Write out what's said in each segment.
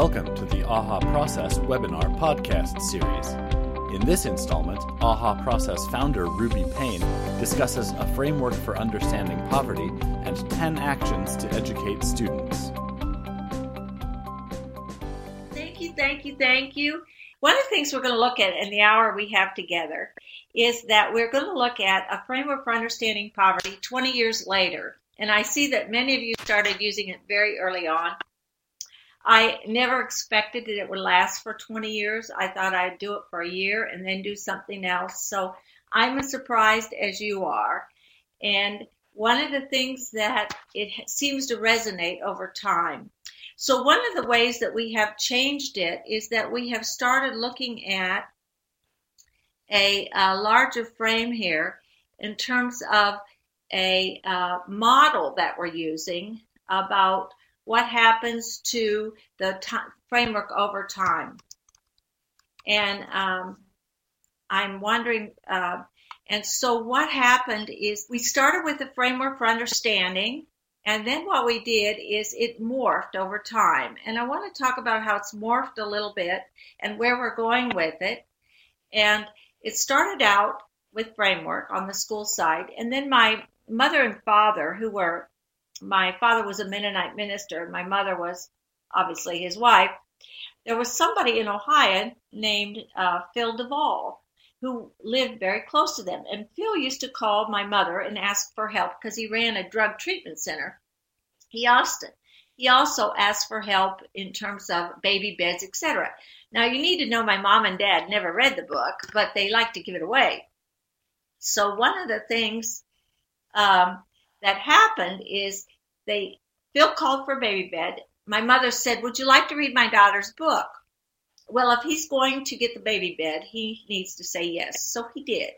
Welcome to the AHA Process webinar podcast series. In this installment, AHA Process founder Ruby Payne discusses a framework for understanding poverty and 10 actions to educate students. Thank you, thank you, thank you. One of the things we're going to look at in the hour we have together is that we're going to look at a framework for understanding poverty 20 years later. And I see that many of you started using it very early on. I never expected that it would last for 20 years. I thought I'd do it for a year and then do something else. So I'm as surprised as you are. And one of the things that it seems to resonate over time. So one of the ways that we have changed it is that we have started looking at a, a larger frame here in terms of a uh, model that we're using about what happens to the t- framework over time. And um, I'm wondering, uh, and so what happened is we started with the framework for understanding, and then what we did is it morphed over time. And I want to talk about how it's morphed a little bit and where we're going with it. And it started out with framework on the school side, and then my mother and father, who were my father was a Mennonite minister, and my mother was obviously his wife. There was somebody in Ohio named uh, Phil DeVol who lived very close to them. And Phil used to call my mother and ask for help because he ran a drug treatment center. He asked He also asked for help in terms of baby beds, etc. Now you need to know my mom and dad never read the book, but they like to give it away. So one of the things um, that happened is they Phil called for baby bed. My mother said, "Would you like to read my daughter's book?" Well, if he's going to get the baby bed, he needs to say yes. So he did.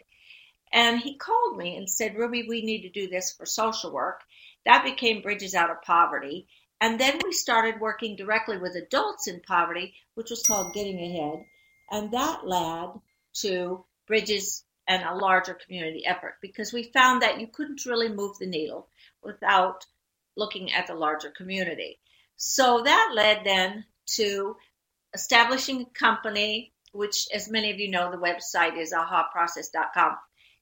And he called me and said, Ruby, we need to do this for social work. That became Bridges Out of Poverty. And then we started working directly with adults in poverty, which was called Getting Ahead. And that led to Bridges and a larger community effort because we found that you couldn't really move the needle without looking at the larger community. So that led then to establishing a company, which, as many of you know, the website is ahaprocess.com.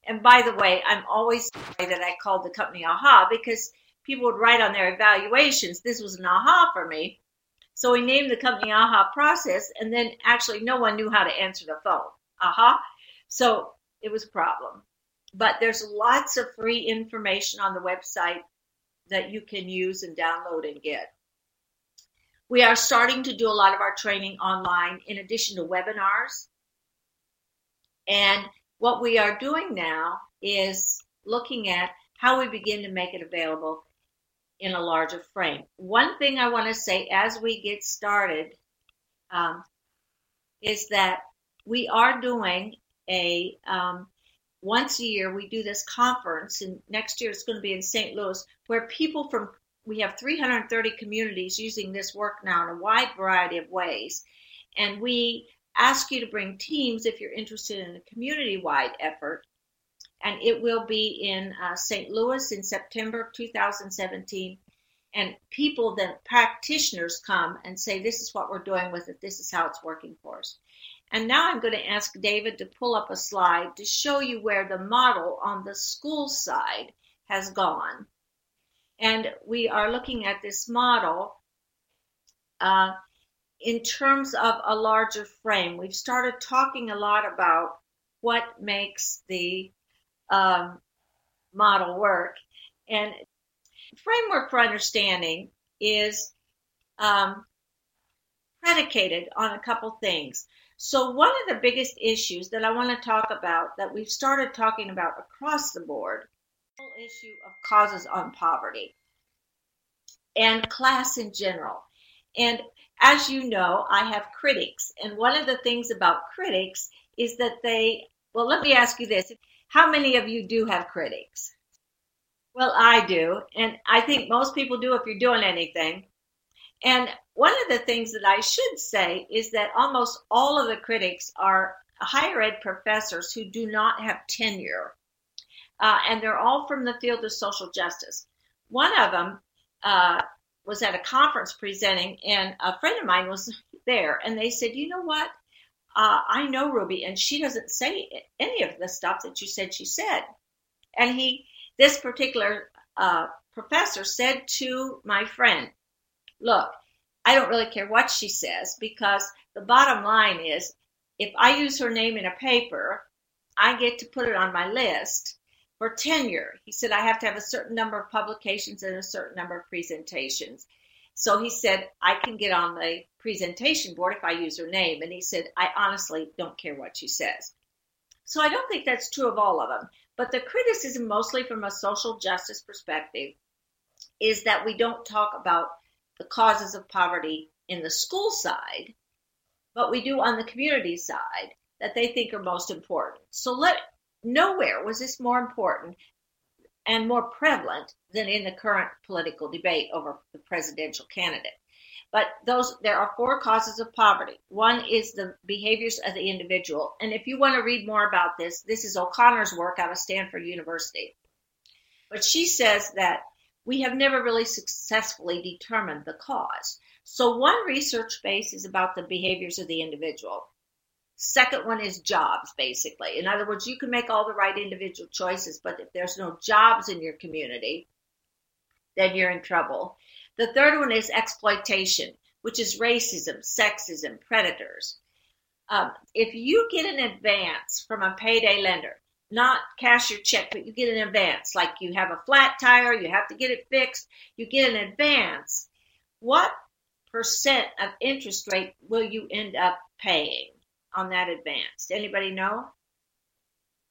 And by the way, I'm always sorry that I called the company AHA because people would write on their evaluations, this was an AHA for me. So we named the company AHA Process, and then actually no one knew how to answer the phone. AHA. So it was a problem. But there's lots of free information on the website that you can use and download and get. We are starting to do a lot of our training online in addition to webinars. And what we are doing now is looking at how we begin to make it available in a larger frame. One thing I want to say as we get started um, is that we are doing a um, once a year we do this conference and next year it's going to be in st louis where people from we have 330 communities using this work now in a wide variety of ways. And we ask you to bring teams if you're interested in a community-wide effort. And it will be in uh, st louis in september of 2017 and people then practitioners come and say this is what we're doing with it. This is how it's working for us and now I'm going to ask David to pull up a slide to show you where the model on the school side has gone. And we are looking at this model uh, in terms of a larger frame. We've started talking a lot about what makes the um, model work. And framework for understanding is um, predicated on a couple things. So, one of the biggest issues that I want to talk about that we've started talking about across the board the whole issue of causes on poverty and class in general. And as you know, I have critics. And one of the things about critics is that they, well, let me ask you this. How many of you do have critics? Well, I do. And I think most people do if you're doing anything. And one of the things that I should say is that almost all of the critics are higher ed professors who do not have tenure. Uh, and they're all from the field of social justice. One of them uh, was at a conference presenting, and a friend of mine was there, and they said, you know what? Uh, I know Ruby, and she doesn't say any of the stuff that you said she said. And he, this particular uh, professor, said to my friend, "Look, I don't really care what she says because the bottom line is, if I use her name in a paper, I get to put it on my list." for tenure. He said, I have to have a certain number of publications and a certain number of presentations. So he said, I can get on the presentation board if I use her name. And he said, I honestly don't care what she says. So I don't think that's true of all of them. But the criticism, mostly from a social justice perspective, is that we don't talk about the causes of poverty in the school side, but we do on the community side that they think are most important. So let Nowhere was this more important and more prevalent than in the current political debate over the presidential candidate. But those there are four causes of poverty. One is the behaviors of the individual, and if you want to read more about this, this is O'Connor's work out of Stanford University. But she says that we have never really successfully determined the cause. So one research base is about the behaviors of the individual. Second one is jobs, basically. In other words, you can make all the right individual choices, but if there's no jobs in your community, then you're in trouble. The third one is exploitation, which is racism, sexism, predators. Um, if you get an advance from a payday lender, not cash your check, but you get an advance, like you have a flat tire, you have to get it fixed, you get an advance, what percent of interest rate will you end up paying? on that advance? Anybody know?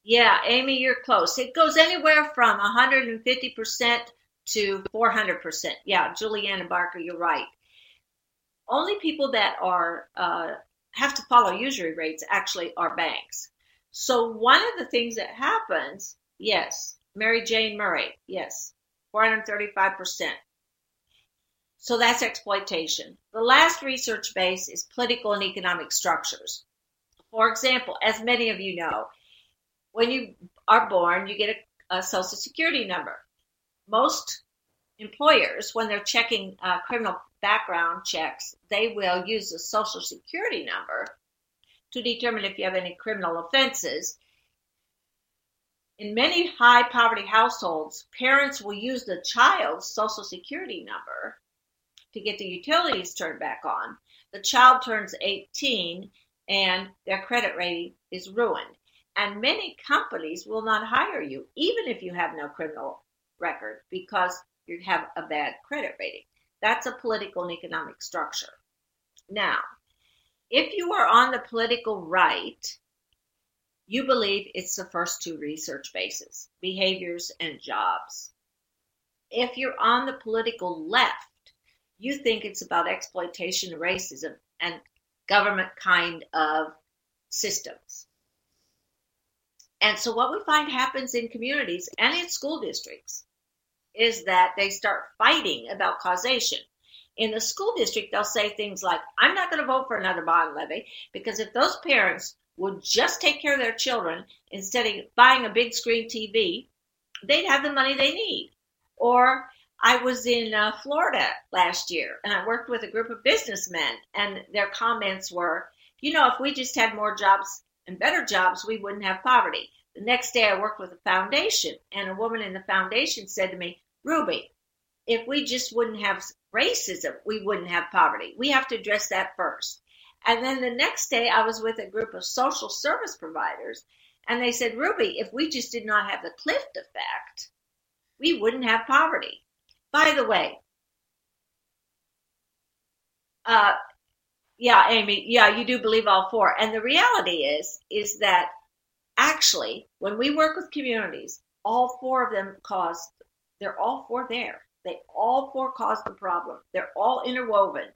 Yeah, Amy, you're close. It goes anywhere from 150% to 400%. Yeah, Juliana Barker, you're right. Only people that are uh, have to follow usury rates actually are banks. So one of the things that happens, yes, Mary Jane Murray, yes, 435%. So that's exploitation. The last research base is political and economic structures. For example, as many of you know, when you are born, you get a, a social security number. Most employers, when they're checking uh, criminal background checks, they will use the social security number to determine if you have any criminal offenses. In many high poverty households, parents will use the child's social security number to get the utilities turned back on. The child turns 18 and their credit rating is ruined. And many companies will not hire you, even if you have no criminal record, because you have a bad credit rating. That's a political and economic structure. Now, if you are on the political right, you believe it's the first two research bases behaviors and jobs. If you're on the political left, you think it's about exploitation racism and government kind of systems. And so, what we find happens in communities and in school districts is that they start fighting about causation. In the school district, they'll say things like, I'm not going to vote for another bond levy because if those parents would just take care of their children instead of buying a big screen TV, they'd have the money they need. Or I was in uh, Florida last year and I worked with a group of businessmen, and their comments were, you know, if we just had more jobs and better jobs, we wouldn't have poverty. The next day, I worked with a foundation, and a woman in the foundation said to me, Ruby, if we just wouldn't have racism, we wouldn't have poverty. We have to address that first. And then the next day, I was with a group of social service providers, and they said, Ruby, if we just did not have the cliff effect, we wouldn't have poverty. By the way, uh, yeah, Amy, yeah, you do believe all four. And the reality is, is that actually, when we work with communities, all four of them cause, they're all four there. They all four cause the problem. They're all interwoven.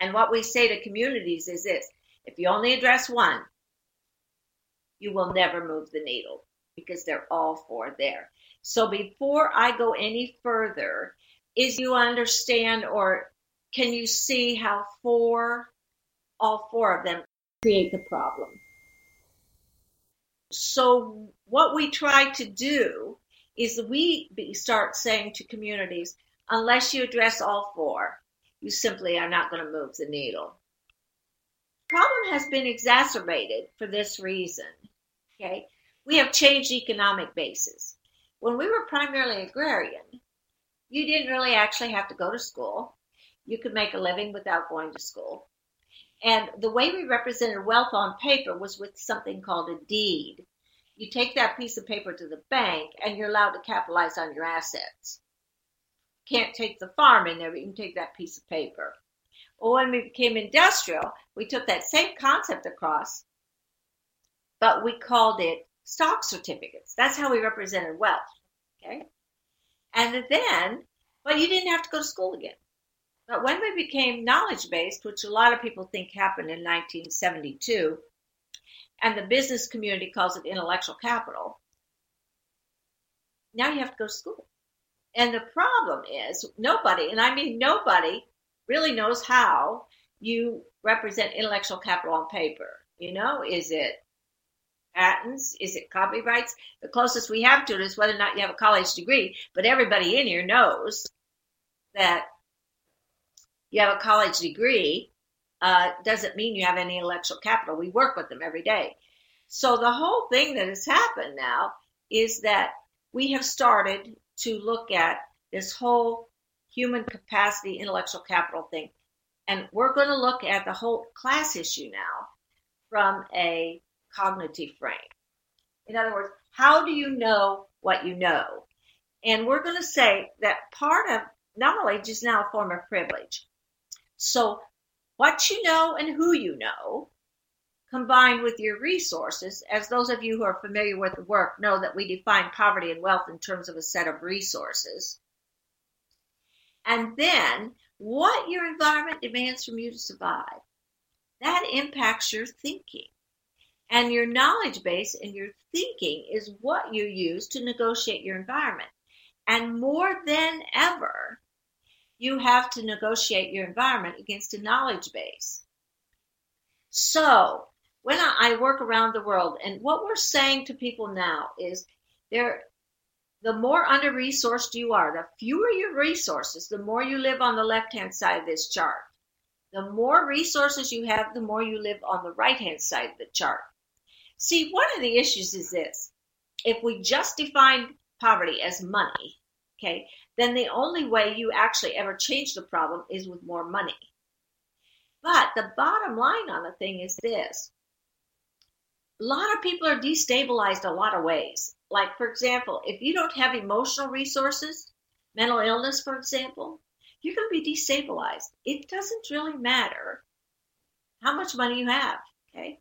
And what we say to communities is this if you only address one, you will never move the needle because they're all four there. So before I go any further, is you understand or can you see how four, all four of them create the problem? So what we try to do is we start saying to communities, unless you address all four, you simply are not going to move the needle. The problem has been exacerbated for this reason. Okay, we have changed economic bases. When we were primarily agrarian, you didn't really actually have to go to school. You could make a living without going to school. And the way we represented wealth on paper was with something called a deed. You take that piece of paper to the bank and you're allowed to capitalize on your assets. Can't take the farm in there, but you can take that piece of paper. Well, when we became industrial, we took that same concept across, but we called it stock certificates. That's how we represented wealth. Okay. And then, well, you didn't have to go to school again. But when we became knowledge based, which a lot of people think happened in 1972, and the business community calls it intellectual capital, now you have to go to school. And the problem is nobody, and I mean nobody, really knows how you represent intellectual capital on paper. You know, is it patents? Is it copyrights? The closest we have to it is whether or not you have a college degree. But everybody in here knows that you have a college degree uh, doesn't mean you have any intellectual capital. We work with them every day. So the whole thing that has happened now is that we have started to look at this whole human capacity, intellectual capital thing. And we're going to look at the whole class issue now from a cognitive frame. In other words, how do you know what you know? And we're going to say that part of knowledge is now a form of privilege. So, what you know and who you know, combined with your resources, as those of you who are familiar with the work know that we define poverty and wealth in terms of a set of resources. And then, what your environment demands from you to survive. That impacts your thinking. And your knowledge base and your thinking is what you use to negotiate your environment. And more than ever, you have to negotiate your environment against a knowledge base. So, when I work around the world, and what we're saying to people now is there, the more under resourced you are, the fewer your resources, the more you live on the left hand side of this chart. The more resources you have, the more you live on the right hand side of the chart. See, one of the issues is this if we just define poverty as money, okay, then the only way you actually ever change the problem is with more money. But the bottom line on the thing is this a lot of people are destabilized a lot of ways. Like, for example, if you don't have emotional resources, mental illness, for example, you're going to be destabilized. It doesn't really matter how much money you have. Okay.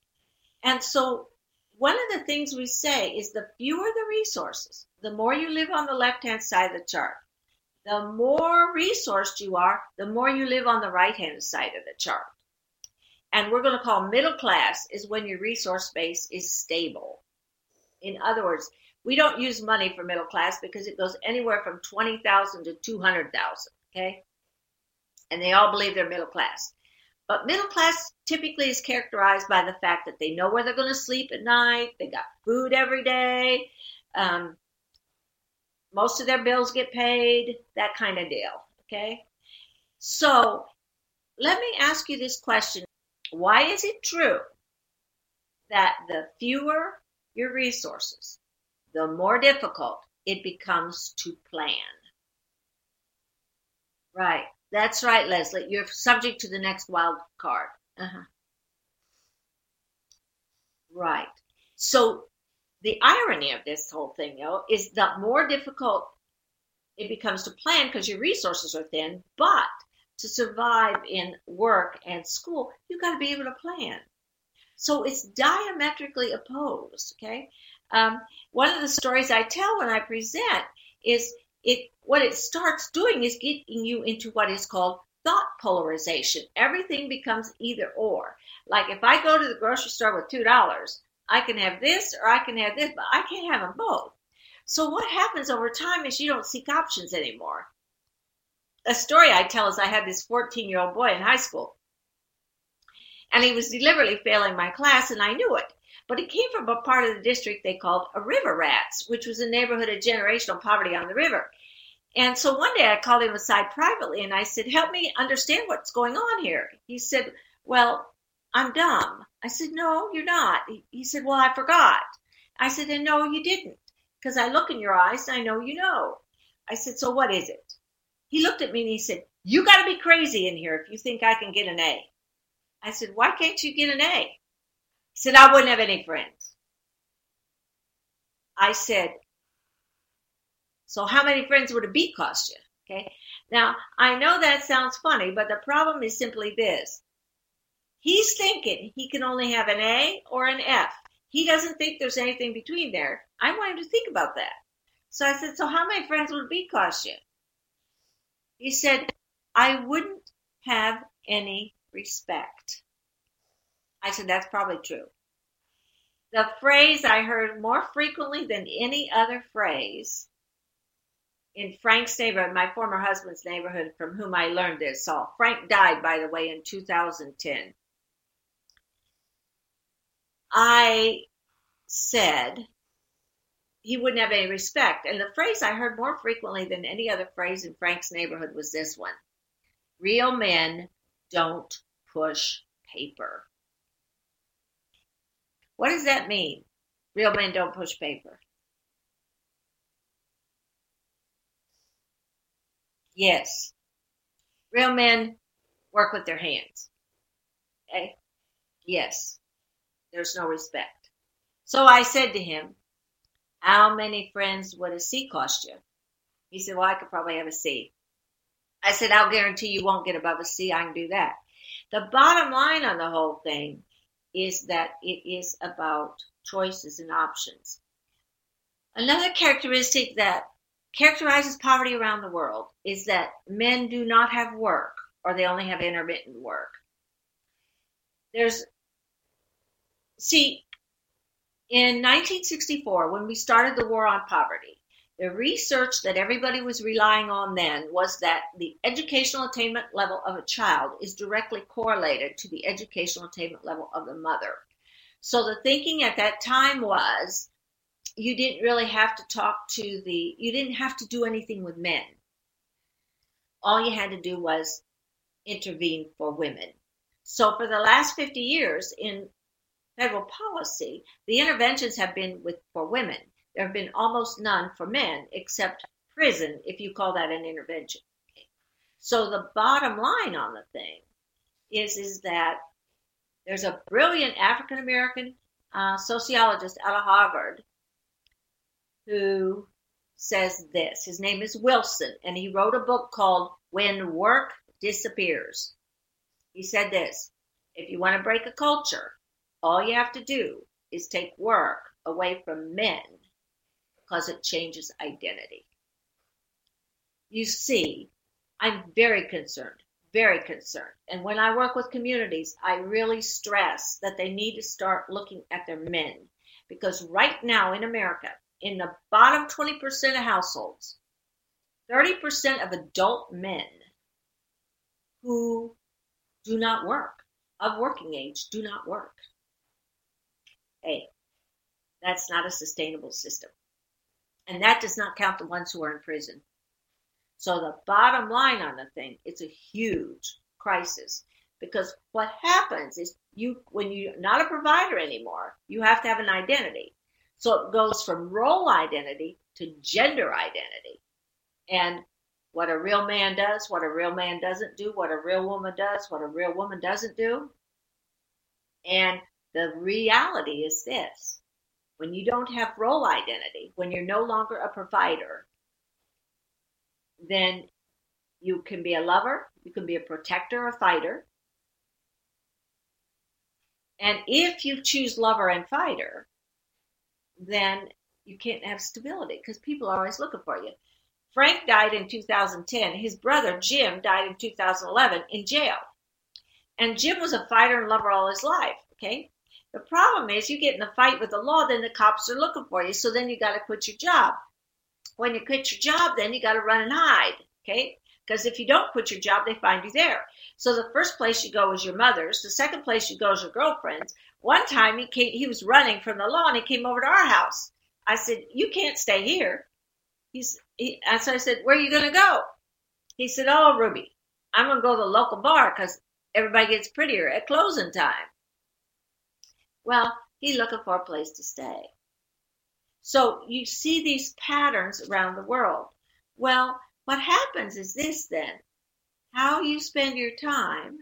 And so, one of the things we say is the fewer the resources, the more you live on the left hand side of the chart the more resourced you are, the more you live on the right hand side of the chart. And we're going to call middle class is when your resource base is stable. In other words, we don't use money for middle class because it goes anywhere from 20,000 to 200,000, okay? And they all believe they're middle class. But middle class typically is characterized by the fact that they know where they're going to sleep at night, they got food every day, um, most of their bills get paid, that kind of deal. Okay. So let me ask you this question Why is it true that the fewer your resources, the more difficult it becomes to plan? Right. That's right, Leslie. You're subject to the next wild card. Uh-huh. Right. So the irony of this whole thing, though, is the more difficult it becomes to plan because your resources are thin, but to survive in work and school, you've got to be able to plan. So it's diametrically opposed. Okay. Um, one of the stories I tell when I present is it what it starts doing is getting you into what is called thought polarization. Everything becomes either or. Like if I go to the grocery store with two dollars, I can have this or I can have this, but I can't have them both. So what happens over time is you don't seek options anymore. A story I tell is I had this 14 year old boy in high school, and he was deliberately failing my class, and I knew it. But he came from a part of the district they called a river rats, which was a neighborhood of generational poverty on the river. And so one day I called him aside privately and I said, Help me understand what's going on here. He said, Well, I'm dumb. I said, No, you're not. He said, Well, I forgot. I said, And no, you didn't, because I look in your eyes and I know you know. I said, So what is it? He looked at me and he said, You got to be crazy in here if you think I can get an A. I said, Why can't you get an A? He said, I wouldn't have any friends. I said, So how many friends would a B cost you? Okay. Now, I know that sounds funny, but the problem is simply this. He's thinking he can only have an A or an F. He doesn't think there's anything between there. I want him to think about that. So I said, So how many friends would B cost you? He said, I wouldn't have any respect. I said, That's probably true. The phrase I heard more frequently than any other phrase in Frank's neighborhood, my former husband's neighborhood, from whom I learned this. So Frank died, by the way, in 2010. I said he wouldn't have any respect. And the phrase I heard more frequently than any other phrase in Frank's neighborhood was this one Real men don't push paper. What does that mean? Real men don't push paper. Yes. Real men work with their hands. Okay? Yes. There's no respect. So I said to him, How many friends would a C cost you? He said, Well, I could probably have a C. I said, I'll guarantee you won't get above a C. I can do that. The bottom line on the whole thing is that it is about choices and options. Another characteristic that characterizes poverty around the world is that men do not have work or they only have intermittent work. There's, see, in 1964, when we started the war on poverty, the research that everybody was relying on then was that the educational attainment level of a child is directly correlated to the educational attainment level of the mother. So the thinking at that time was you didn't really have to talk to the, you didn't have to do anything with men. All you had to do was intervene for women. So for the last 50 years in federal policy, the interventions have been with for women. There have been almost none for men, except prison, if you call that an intervention. So the bottom line on the thing is is that there's a brilliant African American uh, sociologist out of Harvard who says this. His name is Wilson, and he wrote a book called When Work Disappears. He said this if you want to break a culture, all you have to do is take work away from men because it changes identity. You see, I'm very concerned, very concerned. And when I work with communities, I really stress that they need to start looking at their men. Because right now in America, in the bottom 20% of households, 30% of adult men who do not work, of working age, do not work. Hey, that's not a sustainable system. And that does not count the ones who are in prison. So the bottom line on the thing, it's a huge crisis because what happens is you when you're not a provider anymore, you have to have an identity. So it goes from role identity to gender identity. And what a real man does, what a real man doesn't do, what a real woman does, what a real woman doesn't do. And the reality is this when you don't have role identity, when you're no longer a provider, then you can be a lover, you can be a protector, a fighter. And if you choose lover and fighter, then you can't have stability because people are always looking for you. Frank died in 2010. His brother Jim died in 2011 in jail. And Jim was a fighter and lover all his life. Okay. The problem is you get in a fight with the law, then the cops are looking for you. So then you got to quit your job. When you quit your job, then you got to run and hide. Okay. Because if you don't quit your job, they find you there. So the first place you go is your mother's. The second place you go is your girlfriend's. One time he came, he was running from the law and he came over to our house. I said, "You can't stay here." He's, he, so I said, "Where are you going to go?" He said, "Oh, Ruby, I'm going to go to the local bar because everybody gets prettier at closing time." Well, he's looking for a place to stay. So you see these patterns around the world. Well, what happens is this then how you spend your time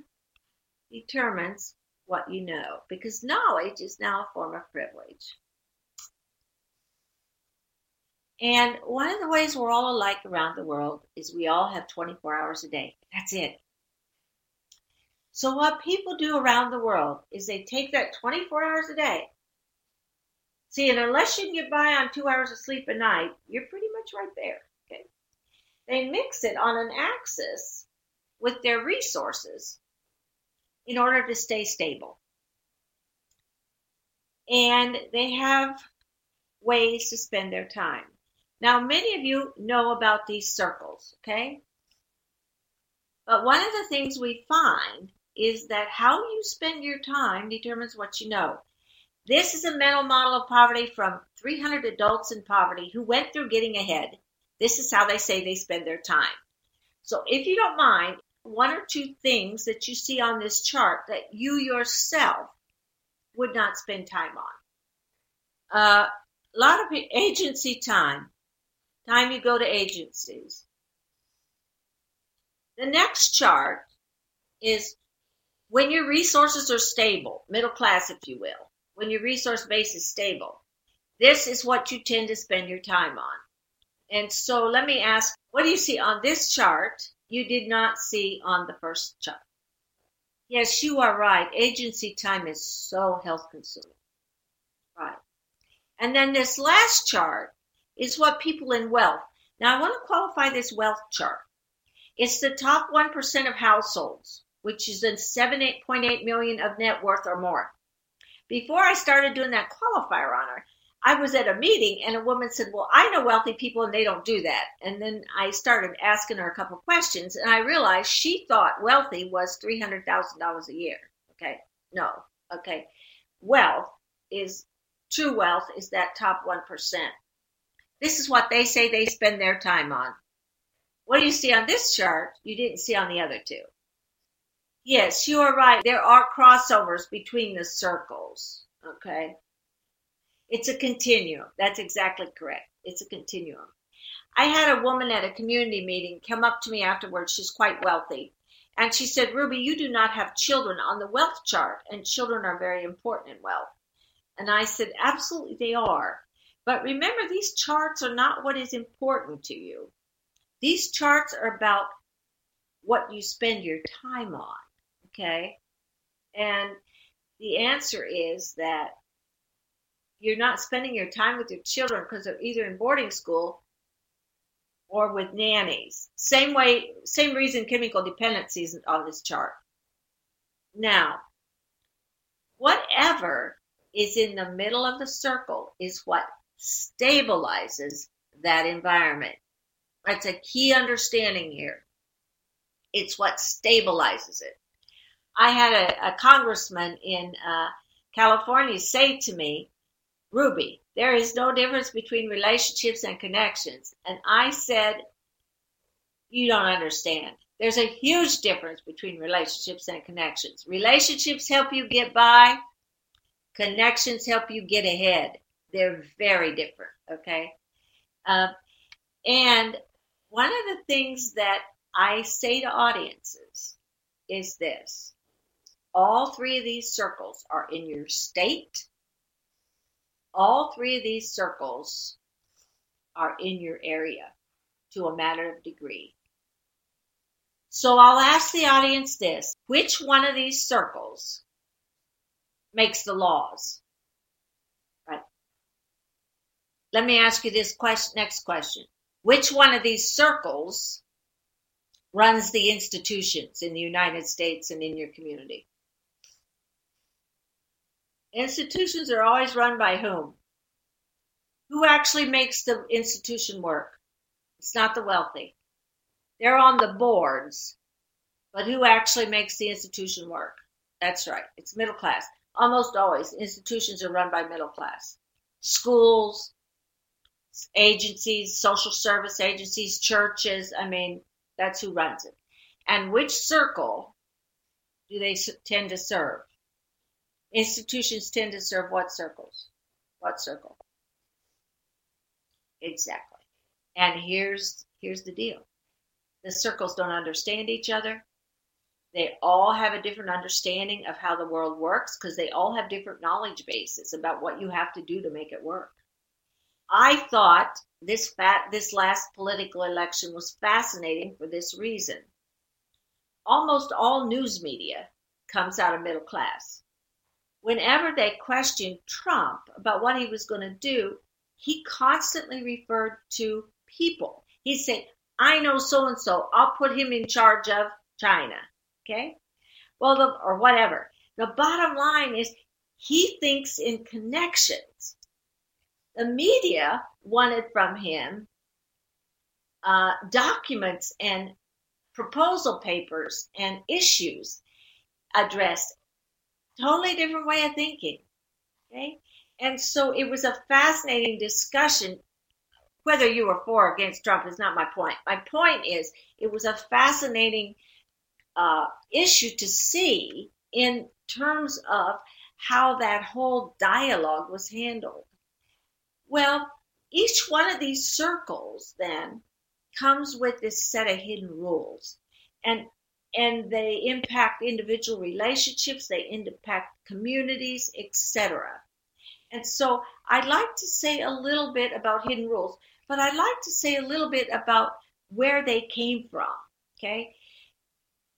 determines what you know, because knowledge is now a form of privilege. And one of the ways we're all alike around the world is we all have 24 hours a day. That's it. So, what people do around the world is they take that 24 hours a day. See, and unless you can get by on two hours of sleep a night, you're pretty much right there. Okay. They mix it on an axis with their resources in order to stay stable. And they have ways to spend their time. Now, many of you know about these circles, okay? But one of the things we find is that how you spend your time determines what you know. This is a mental model of poverty from 300 adults in poverty who went through getting ahead. This is how they say they spend their time. So, if you don't mind, one or two things that you see on this chart that you yourself would not spend time on. Uh, a lot of agency time, time you go to agencies. The next chart is when your resources are stable, middle class, if you will, when your resource base is stable. This is what you tend to spend your time on. And so let me ask, what do you see on this chart you did not see on the first chart. Yes, you are right. Agency time is so health consuming. Right. And then this last chart is what people in wealth. Now, I want to qualify this wealth chart. It's the top 1% of households, which is in 7.8 million of net worth or more. Before I started doing that qualifier on her, I was at a meeting and a woman said, Well, I know wealthy people and they don't do that. And then I started asking her a couple questions and I realized she thought wealthy was $300,000 a year. Okay. No. Okay. Wealth is true wealth is that top 1%. This is what they say they spend their time on. What do you see on this chart you didn't see on the other two? Yes, you are right. There are crossovers between the circles. Okay. It's a continuum. That's exactly correct. It's a continuum. I had a woman at a community meeting come up to me afterwards. She's quite wealthy. And she said, Ruby, you do not have children on the wealth chart, and children are very important in wealth. And I said, Absolutely, they are. But remember, these charts are not what is important to you. These charts are about what you spend your time on. Okay? And the answer is that you're not spending your time with your children because they're either in boarding school or with nannies. Same way, same reason chemical dependency isn't on this chart. Now, whatever is in the middle of the circle is what stabilizes that environment. That's a key understanding here. It's what stabilizes it. I had a, a congressman in uh, California say to me, Ruby, there is no difference between relationships and connections. And I said, You don't understand. There's a huge difference between relationships and connections. Relationships help you get by, connections help you get ahead. They're very different, okay? Uh, and one of the things that I say to audiences is this all three of these circles are in your state all three of these circles are in your area to a matter of degree. So I'll ask the audience this which one of these circles makes the laws? Right. Let me ask you this question, next question. Which one of these circles runs the institutions in the United States and in your community? Institutions are always run by whom? Who actually makes the institution work? It's not the wealthy. They're on the boards, but who actually makes the institution work? That's right. It's middle class. Almost always, institutions are run by middle class. Schools, agencies, social service agencies, churches. I mean, that's who runs it. And which circle do they tend to serve? Institutions tend to serve what circles? What circle? Exactly. And here's here's the deal. The circles don't understand each other. They all have a different understanding of how the world works because they all have different knowledge bases about what you have to do to make it work. I thought this fat, this last political election was fascinating for this reason. Almost all news media comes out of middle class. Whenever they questioned Trump about what he was going to do, he constantly referred to people. He'd say, I know so and so, I'll put him in charge of China. Okay? Well, the, or whatever. The bottom line is he thinks in connections. The media wanted from him uh, documents and proposal papers and issues addressed. Totally different way of thinking. Okay? And so it was a fascinating discussion. Whether you were for or against Trump is not my point. My point is it was a fascinating uh, issue to see in terms of how that whole dialogue was handled. Well, each one of these circles then comes with this set of hidden rules. And and they impact individual relationships, they impact communities, etc. And so I'd like to say a little bit about hidden rules, but I'd like to say a little bit about where they came from. Okay.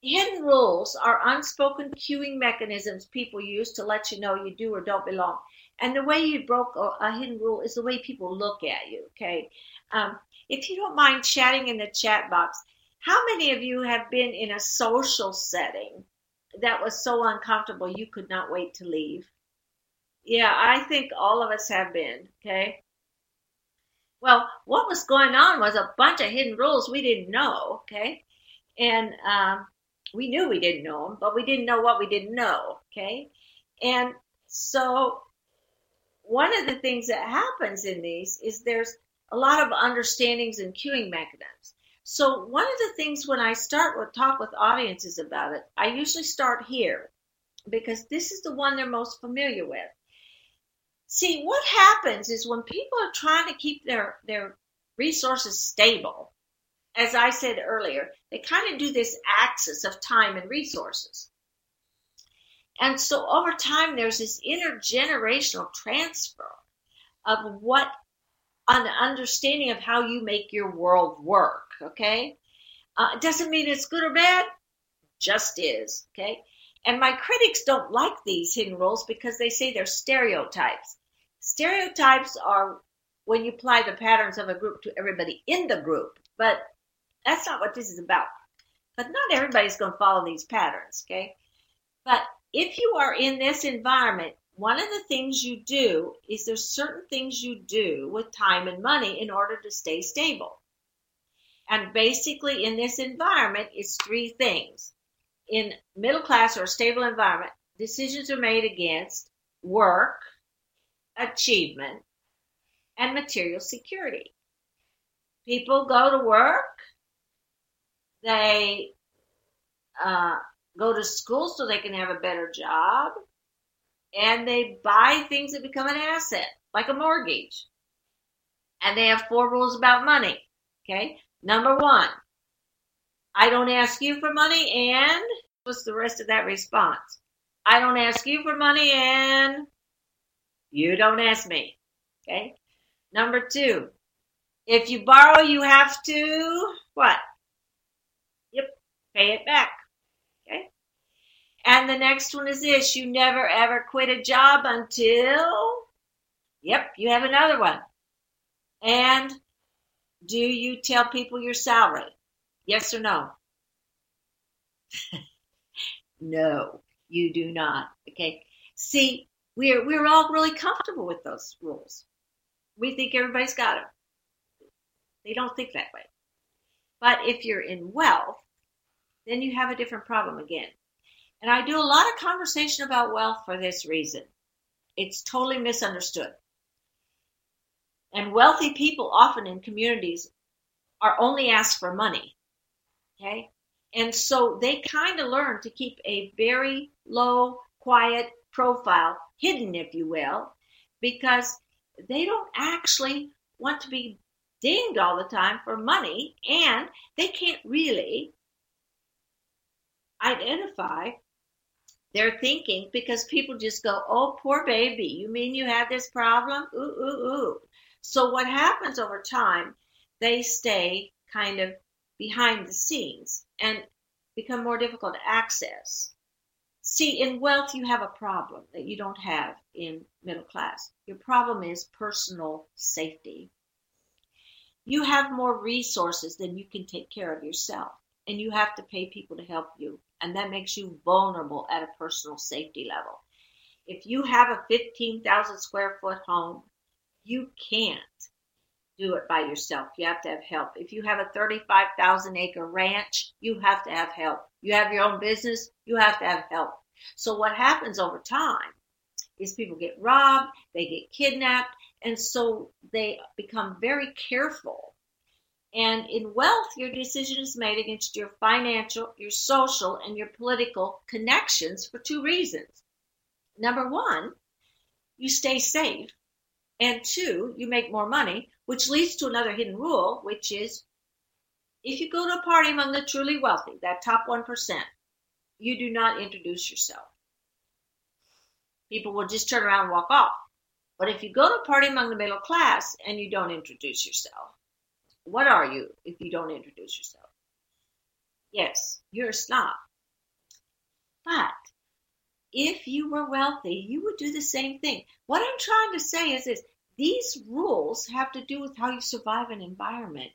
Hidden rules are unspoken cueing mechanisms people use to let you know you do or don't belong. And the way you broke a, a hidden rule is the way people look at you. Okay. Um, if you don't mind chatting in the chat box, how many of you have been in a social setting that was so uncomfortable you could not wait to leave? Yeah, I think all of us have been. Okay. Well, what was going on was a bunch of hidden rules we didn't know. Okay. And um, we knew we didn't know them, but we didn't know what we didn't know. Okay. And so one of the things that happens in these is there's a lot of understandings and cueing mechanisms. So one of the things when I start with talk with audiences about it, I usually start here because this is the one they're most familiar with. See, what happens is when people are trying to keep their their resources stable, as I said earlier, they kind of do this axis of time and resources. And so over time, there's this intergenerational transfer of what an understanding of how you make your world work. Okay. Uh, it doesn't mean it's good or bad, just is. Okay. And my critics don't like these hidden rules because they say they're stereotypes. Stereotypes are when you apply the patterns of a group to everybody in the group, but that's not what this is about. But not everybody's going to follow these patterns, okay? But if you are in this environment, one of the things you do is there's certain things you do with time and money in order to stay stable. And basically in this environment, it's three things. In middle class or stable environment, decisions are made against work, achievement, and material security. People go to work, they uh, go to school so they can have a better job, and they buy things that become an asset, like a mortgage. And they have four rules about money. Okay. Number one, I don't ask you for money, and what's the rest of that response? I don't ask you for money, and you don't ask me. Okay. Number two, if you borrow, you have to what? Yep, pay it back. Okay. And the next one is this you never ever quit a job until, yep, you have another one. And do you tell people your salary? Yes or no? no, you do not. Okay. See, we're we're all really comfortable with those rules. We think everybody's got them. They don't think that way. But if you're in wealth, then you have a different problem again. And I do a lot of conversation about wealth for this reason. It's totally misunderstood. And wealthy people often in communities are only asked for money. Okay? And so they kind of learn to keep a very low, quiet, profile hidden, if you will, because they don't actually want to be dinged all the time for money and they can't really identify their thinking because people just go, Oh, poor baby, you mean you had this problem? Ooh, ooh, ooh. So what happens over time, they stay kind of behind the scenes and become more difficult to access. See, in wealth, you have a problem that you don't have in middle class. Your problem is personal safety. You have more resources than you can take care of yourself, and you have to pay people to help you, and that makes you vulnerable at a personal safety level. If you have a 15,000 square foot home, you can't do it by yourself. You have to have help. If you have a 35,000 acre ranch, you have to have help. You have your own business, you have to have help. So what happens over time is people get robbed, they get kidnapped, and so they become very careful. And in wealth, your decision is made against your financial, your social, and your political connections for two reasons. Number one, you stay safe. And two, you make more money which leads to another hidden rule, which is if you go to a party among the truly wealthy, that top 1%, you do not introduce yourself. People will just turn around and walk off. But if you go to a party among the middle class and you don't introduce yourself, what are you if you don't introduce yourself? Yes, you're a snob. But if you were wealthy, you would do the same thing. What I'm trying to say is this these rules have to do with how you survive an environment.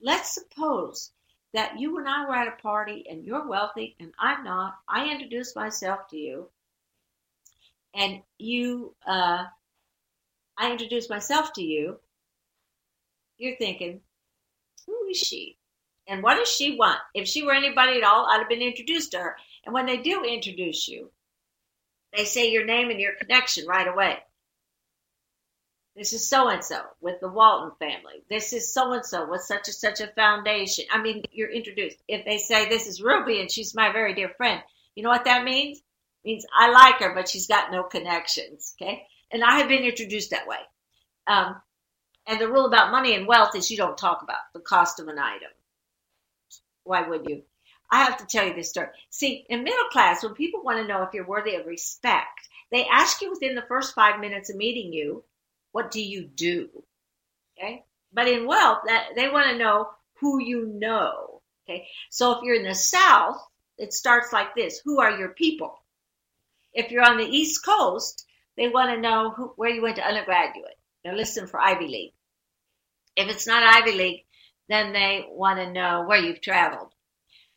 Let's suppose that you and I were at a party and you're wealthy and I'm not. I introduce myself to you and you, uh, I introduce myself to you. You're thinking, who is she? And what does she want? If she were anybody at all, I'd have been introduced to her. And when they do introduce you, they say your name and your connection right away. This is so and so with the Walton family. This is so and so with such and such a foundation. I mean, you're introduced. If they say this is Ruby and she's my very dear friend, you know what that means? It means I like her, but she's got no connections. Okay, and I have been introduced that way. Um, and the rule about money and wealth is you don't talk about the cost of an item. Why would you? I have to tell you this story. See, in middle class, when people want to know if you're worthy of respect, they ask you within the first five minutes of meeting you what do you do? Okay. But in wealth, that they want to know who you know. Okay. So if you're in the South, it starts like this. Who are your people? If you're on the East Coast, they want to know who, where you went to undergraduate. They're listening for Ivy League. If it's not Ivy League, then they want to know where you've traveled.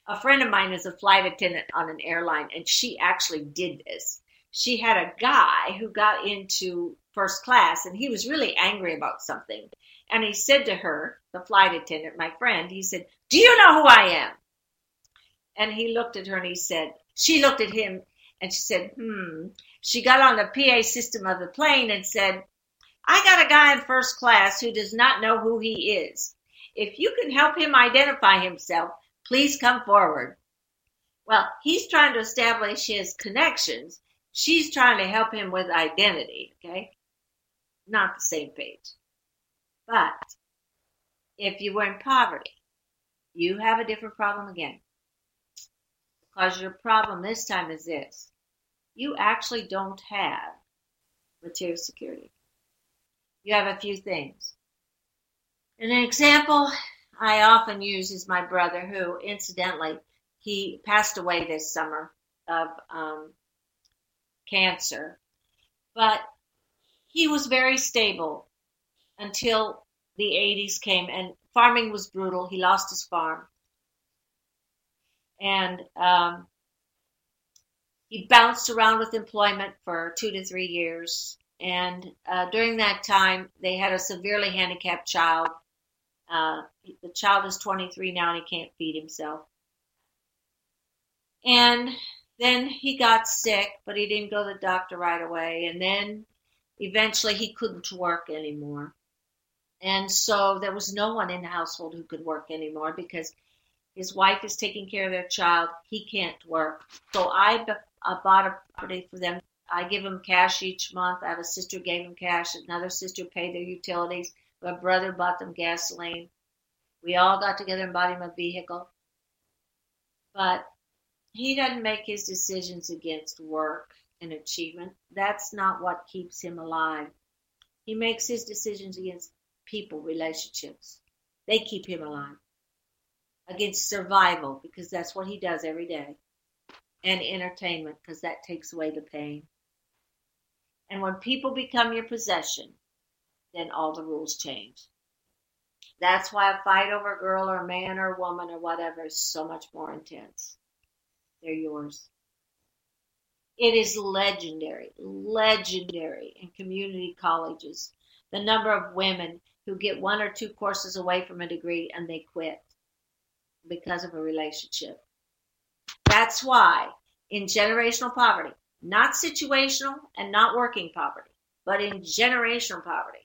A friend of mine is a flight attendant on an airline, and she actually did this. She had a guy who got into first class, and he was really angry about something. And he said to her, the flight attendant, my friend, he said, Do you know who I am? And he looked at her and he said, She looked at him and she said, Hmm. She got on the PA system of the plane and said, I got a guy in first class who does not know who he is. If you can help him identify himself, please come forward. Well, he's trying to establish his connections. She's trying to help him with identity, okay? not the same page. But if you were in poverty, you have a different problem again. Because your problem this time is this you actually don't have material security. You have a few things. An example I often use is my brother, who, incidentally, he passed away this summer of um, cancer. But he was very stable until the 80s came and farming was brutal. He lost his farm. And um, he bounced around with employment for two to three years. And uh, during that time, they had a severely handicapped child. Uh, the child is 23 now and he can't feed himself. And then he got sick, but he didn't go to the doctor right away. And then eventually he couldn't work anymore. And so there was no one in the household who could work anymore because his wife is taking care of their child. He can't work. So I, bought a property for them I give them cash each month. I have a sister gave them cash. Another sister paid their utilities. My brother bought them gasoline. We all got together and bought him a vehicle. But he doesn't make his decisions against work and achievement. That's not what keeps him alive. He makes his decisions against people, relationships. They keep him alive. Against survival, because that's what he does every day. And entertainment, because that takes away the pain. And when people become your possession, then all the rules change. That's why a fight over a girl or a man or a woman or whatever is so much more intense. They're yours. It is legendary, legendary in community colleges. The number of women who get one or two courses away from a degree and they quit because of a relationship. That's why in generational poverty, not situational and not working poverty, but in generational poverty,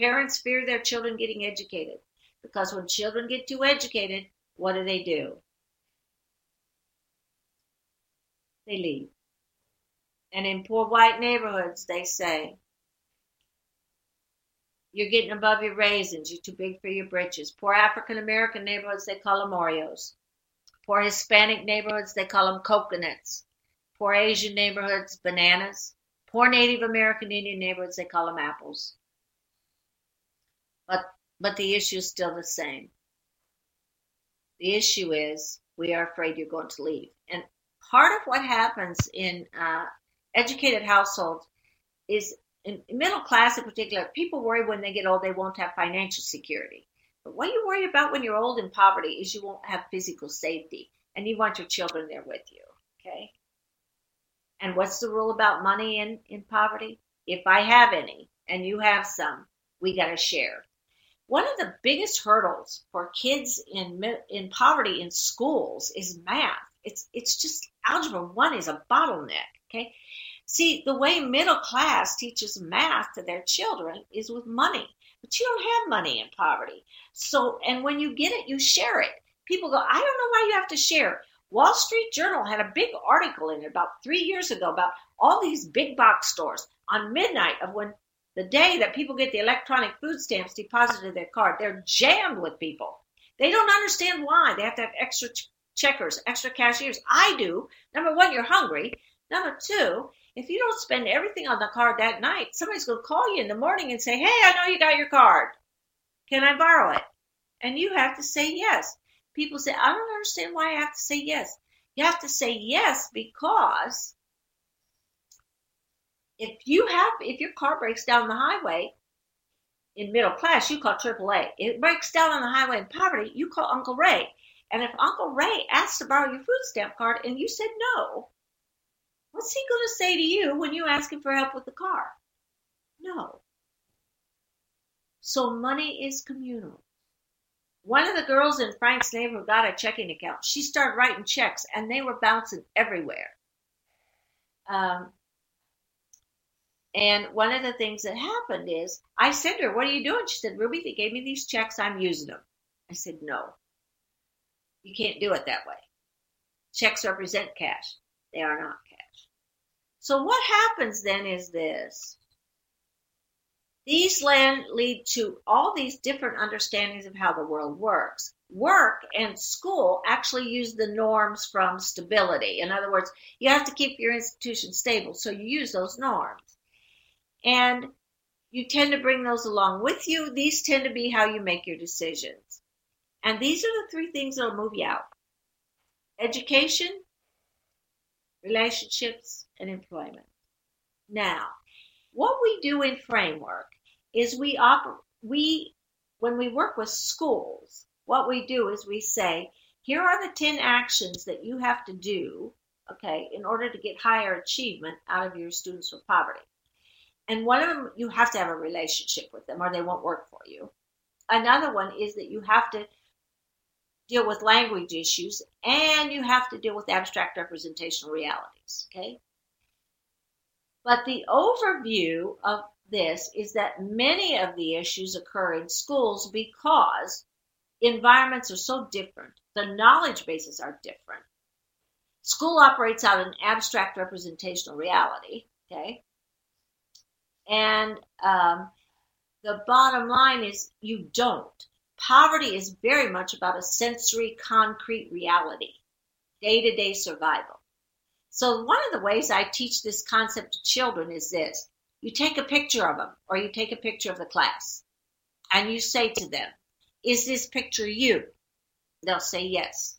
parents fear their children getting educated because when children get too educated, what do they do? They leave. And in poor white neighborhoods, they say, you're getting above your raisins. You're too big for your britches. Poor African American neighborhoods, they call them Oreos. Poor Hispanic neighborhoods, they call them coconuts. Poor Asian neighborhoods, bananas. Poor Native American Indian neighborhoods, they call them apples. But, but the issue is still the same. The issue is we are afraid you're going to leave. And part of what happens in uh, educated households is in middle class in particular, people worry when they get old they won't have financial security. But what you worry about when you're old in poverty is you won't have physical safety and you want your children there with you. Okay? And what's the rule about money in, in poverty? If I have any and you have some, we got to share. One of the biggest hurdles for kids in in poverty in schools is math. It's it's just algebra one is a bottleneck. Okay, See, the way middle class teaches math to their children is with money, but you don't have money in poverty. So, and when you get it, you share it. People go, I don't know why you have to share. Wall Street Journal had a big article in it about three years ago about all these big box stores on midnight of when the day that people get the electronic food stamps deposited to their card. They're jammed with people. They don't understand why. They have to have extra ch- checkers, extra cashiers. I do. Number one, you're hungry. Number two, if you don't spend everything on the card that night, somebody's going to call you in the morning and say, Hey, I know you got your card. Can I borrow it? And you have to say yes. People say, I don't understand why I have to say yes. You have to say yes because if you have, if your car breaks down the highway in middle class, you call AAA. It breaks down on the highway in poverty, you call Uncle Ray. And if Uncle Ray asks to borrow your food stamp card and you said no, What's he going to say to you when you ask him for help with the car? No. So money is communal. One of the girls in Frank's neighborhood got a checking account. She started writing checks, and they were bouncing everywhere. Um, and one of the things that happened is I said to her, What are you doing? She said, Ruby, they gave me these checks. I'm using them. I said, No, you can't do it that way. Checks represent cash, they are not cash. so what happens then is this. These land lead to all these different understandings of how the world works. Work and school actually use the norms from stability. In other words, you have to keep your institution stable, so you use those norms. And you tend to bring those along with you. These tend to be how you make your decisions. And these are the three things that will move you out education, relationships, and employment. Now, what we do in framework is we oper- we when we work with schools, what we do is we say, here are the 10 actions that you have to do, okay, in order to get higher achievement out of your students with poverty. And one of them, you have to have a relationship with them or they won't work for you. Another one is that you have to deal with language issues and you have to deal with abstract representational realities, okay? But the overview of this is that many of the issues occur in schools because environments are so different, the knowledge bases are different. School operates out an abstract representational reality, Okay? And um, the bottom line is you don't. Poverty is very much about a sensory, concrete reality, day to day survival. So, one of the ways I teach this concept to children is this you take a picture of them, or you take a picture of the class, and you say to them, Is this picture you? They'll say yes.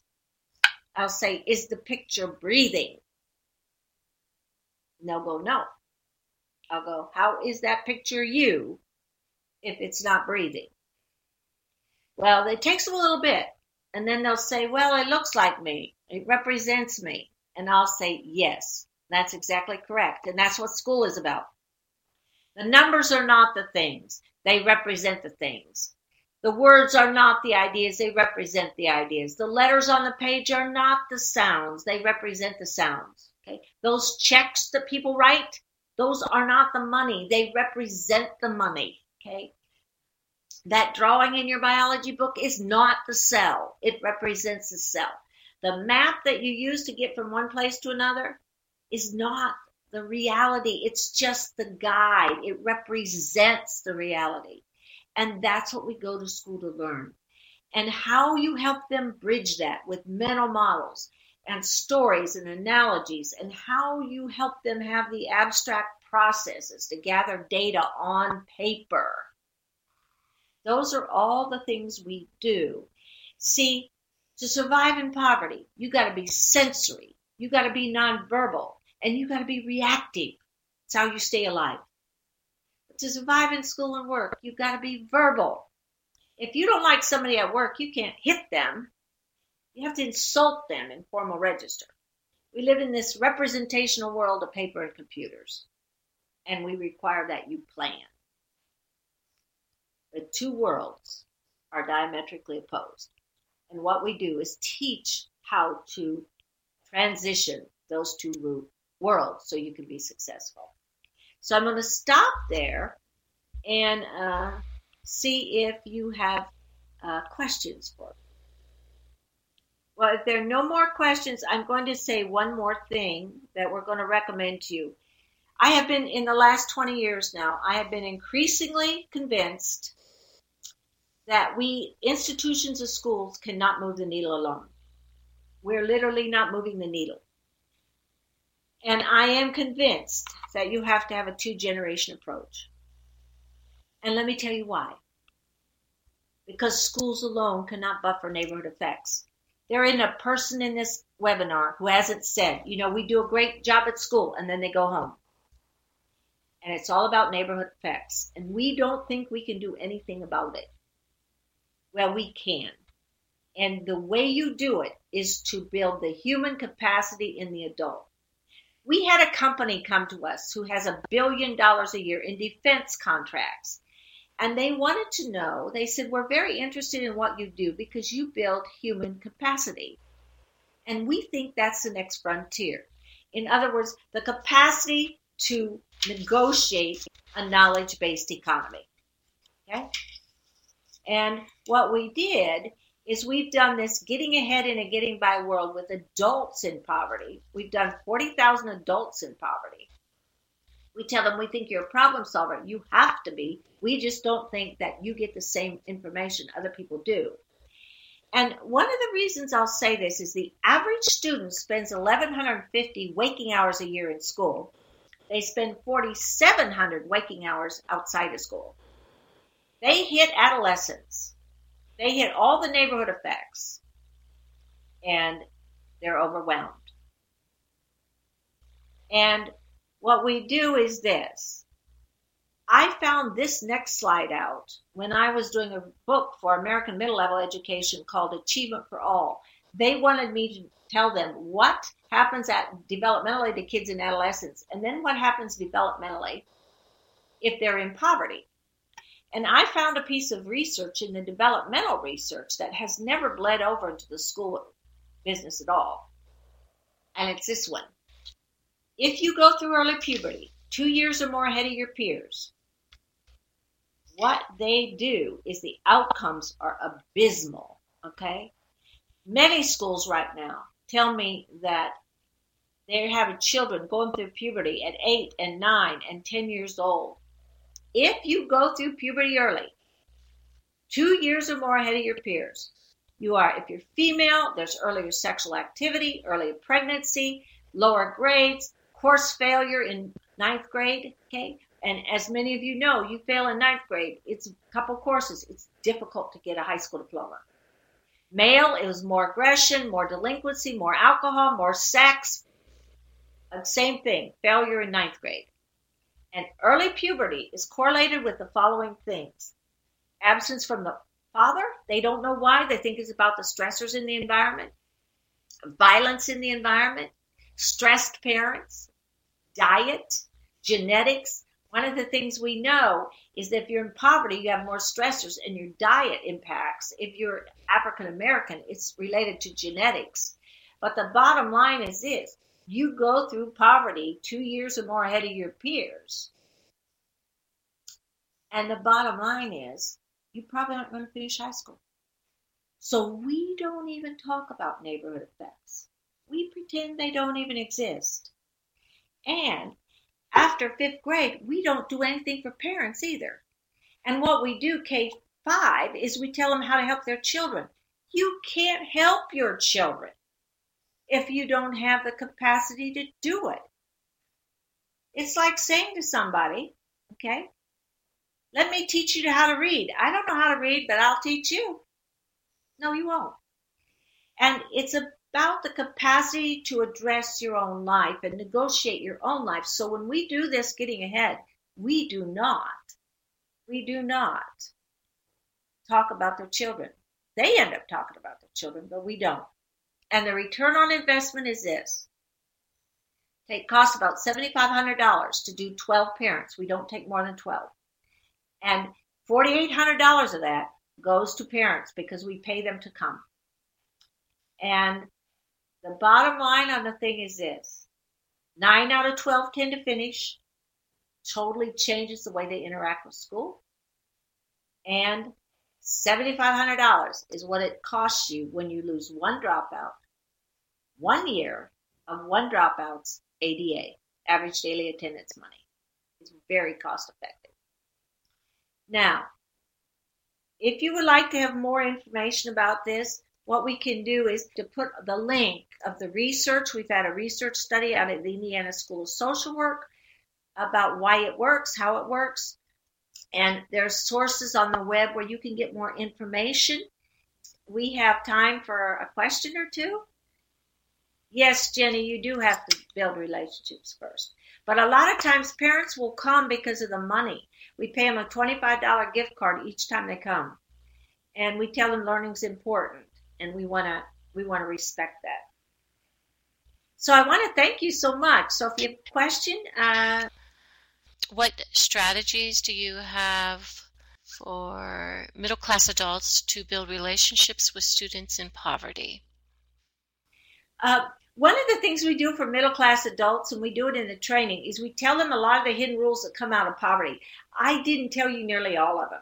I'll say, Is the picture breathing? And they'll go, No. I'll go, How is that picture you if it's not breathing? Well, it takes them a little bit. And then they'll say, Well, it looks like me. It represents me. And I'll say, Yes, that's exactly correct. And that's what school is about. The numbers are not the things, they represent the things. The words are not the ideas, they represent the ideas. The letters on the page are not the sounds, they represent the sounds. Okay? Those checks that people write, those are not the money, they represent the money. Okay? That drawing in your biology book is not the cell, it represents the cell. The map that you use to get from one place to another is not the reality, it's just the guide, it represents the reality. And that's what we go to school to learn. And how you help them bridge that with mental models and stories and analogies, and how you help them have the abstract processes to gather data on paper. Those are all the things we do. See, to survive in poverty, you got to be sensory, you got to be nonverbal, and you got to be reactive. It's how you stay alive to survive in school and work, you've got to be verbal. If you don't like somebody at work, you can't hit them. You have to insult them in formal register. We live in this representational world of paper and computers, and we require that you plan. The two worlds are diametrically opposed. And what we do is teach how to transition those two worlds so you can be successful. So I'm going to stop there and uh, see if you have uh, questions for me. Well, if there are no more questions, I'm going to say one more thing that we're going to recommend to you. I have been, in the last 20 years now, I have been increasingly convinced that we, institutions of schools, cannot move the needle alone. We're literally not moving the needle. And I am convinced that you have to have a two generation approach. And let me tell you why. Because schools alone cannot buffer neighborhood effects. There isn't a person in this webinar who hasn't said, you know, we do a great job at school and then they go home. And it's all about neighborhood effects. And we don't think we can do anything about it. Well, we can. And the way you do it is to build the human capacity in the adult. We had a company come to us who has a billion dollars a year in defense contracts. And they wanted to know, they said, We're very interested in what you do because you build human capacity. And we think that's the next frontier. In other words, the capacity to negotiate a knowledge based economy. Okay? And what we did is we've done this getting ahead in a getting by world with adults in poverty. We've done 40,000 adults in poverty. We tell them we think you're a problem solver. You have to be. We just don't think that you get the same information other people do. And one of the reasons I'll say this is the average student spends 1,150 waking hours a year in school. They spend 4,700 waking hours outside of school. They hit adolescence they hit all the neighborhood effects and they're overwhelmed. And what we do is this. I found this next slide out when I was doing a book for American middle level education called Achievement for All. They wanted me to tell them what happens at developmentally to kids in adolescence and then what happens developmentally if they're in poverty. And I found a piece of research in the developmental research that has never bled over into the school business at all. And it's this one. If you go through early puberty, two years or more ahead of your peers, what they do is the outcomes are abysmal. Okay? Many schools right now tell me that they're having children going through puberty at eight and nine and 10 years old. If you go through puberty early, two years or more ahead of your peers, you are, if you're female, there's earlier sexual activity, earlier pregnancy, lower grades, course failure in ninth grade, okay? And as many of you know, you fail in ninth grade, it's a couple courses. It's difficult to get a high school diploma. Male, it was more aggression, more delinquency, more alcohol, more sex. Uh, same thing, failure in ninth grade. And early puberty is correlated with the following things absence from the father, they don't know why, they think it's about the stressors in the environment, violence in the environment, stressed parents, diet, genetics. One of the things we know is that if you're in poverty, you have more stressors and your diet impacts. If you're African American, it's related to genetics. But the bottom line is this you go through poverty two years or more ahead of your peers. And the bottom line is you probably aren't going to finish high school. So we don't even talk about neighborhood effects. We pretend they don't even exist. And after fifth grade, we don't do anything for parents either. And what we do, K 5, is we tell them how to help their children. You can't help your children if you don't have the capacity to do it. It's like saying to somebody, okay, let me teach you how to read. I don't know how to read, but I'll teach you. No, you won't. And it's about the capacity to address your own life and negotiate your own life. So when we do this getting ahead, we do not, we do not talk about their children. They end up talking about their children, but we don't. And the return on investment is this. It costs about $7,500 to do 12 parents. We don't take more than 12. And $4,800 of that goes to parents because we pay them to come. And the bottom line on the thing is this nine out of 12 tend to finish, totally changes the way they interact with school. And $7,500 is what it costs you when you lose one dropout one year of one dropout's ADA, average daily attendance money. It's very cost effective. Now, if you would like to have more information about this, what we can do is to put the link of the research. We've had a research study out of the Indiana School of Social Work about why it works, how it works, and there's sources on the web where you can get more information. We have time for a question or two yes, Jenny, you do have to build relationships first. But a lot of times parents will come because of the money. We pay them a $25 gift card each time they come. And we tell them learning's important and we want to we want to respect that. So I want to thank you so much. So if you have a question, uh, what strategies do you have for middle class adults to build relationships with students in poverty? Uh, one of the things we do for middle class adults, and we do it in the training, is we tell them a lot of the hidden rules that come out of poverty. I didn't tell you nearly all of them.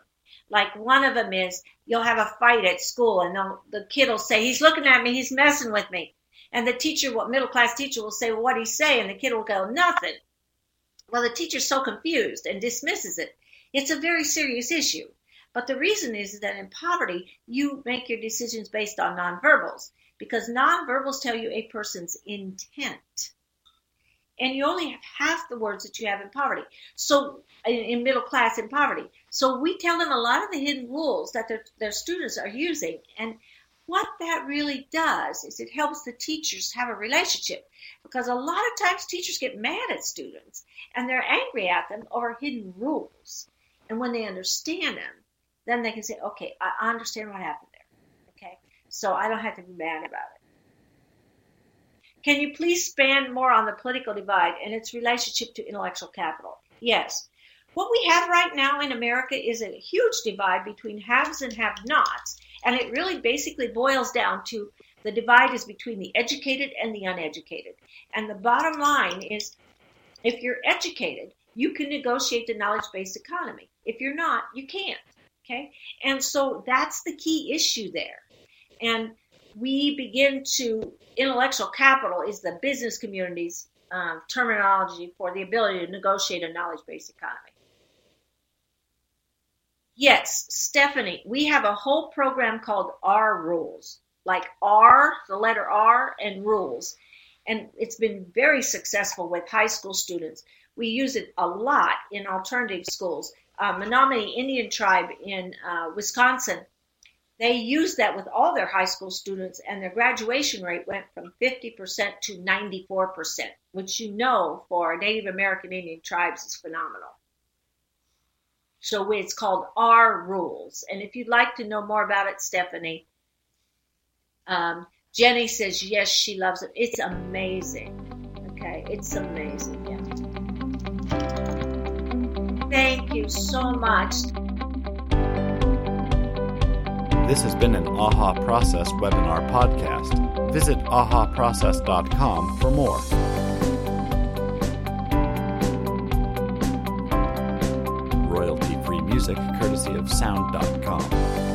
Like one of them is you'll have a fight at school, and the kid will say, He's looking at me, he's messing with me. And the teacher, what middle class teacher will say, Well, what he say? And the kid will go, Nothing. Well, the teacher's so confused and dismisses it. It's a very serious issue. But the reason is that in poverty, you make your decisions based on nonverbals because nonverbals tell you a person's intent. And you only have half the words that you have in poverty. So, in, middle class in poverty. So, we tell them a lot of the hidden rules that their, their students are using. And what that really does is it helps the teachers have a relationship because a lot of times teachers get mad at students and they're angry at them over hidden rules. And when they understand them, then they can say, okay, I understand what happened there. Okay, so I don't have to be mad about it. Can you please expand more on the political divide and its relationship to intellectual capital? Yes. What we have right now in America is a huge divide between haves and have nots, and it really basically boils down to the divide is between the educated and the uneducated. And the bottom line is if you're educated, you can negotiate the knowledge based economy. If you're not, you can't. Okay? And so that's the key issue there. And we begin to intellectual capital is the business community's um, terminology for the ability to negotiate a knowledge-based economy. Yes, Stephanie, we have a whole program called R Rules, like R, the letter R, and rules. And it's been very successful with high school students. We use it a lot in alternative schools. Uh, Menominee Indian tribe in uh, Wisconsin, they use that with all their high school students, and their graduation rate went from 50% to 94%, which you know for Native American Indian tribes is phenomenal. So it's called R Rules. And if you'd like to know more about it, Stephanie, um, Jenny says yes, she loves it. It's amazing. Okay, it's amazing. Yeah. Thank you so much. This has been an AHA Process webinar podcast. Visit ahaprocess.com for more. Music courtesy of Sound.com.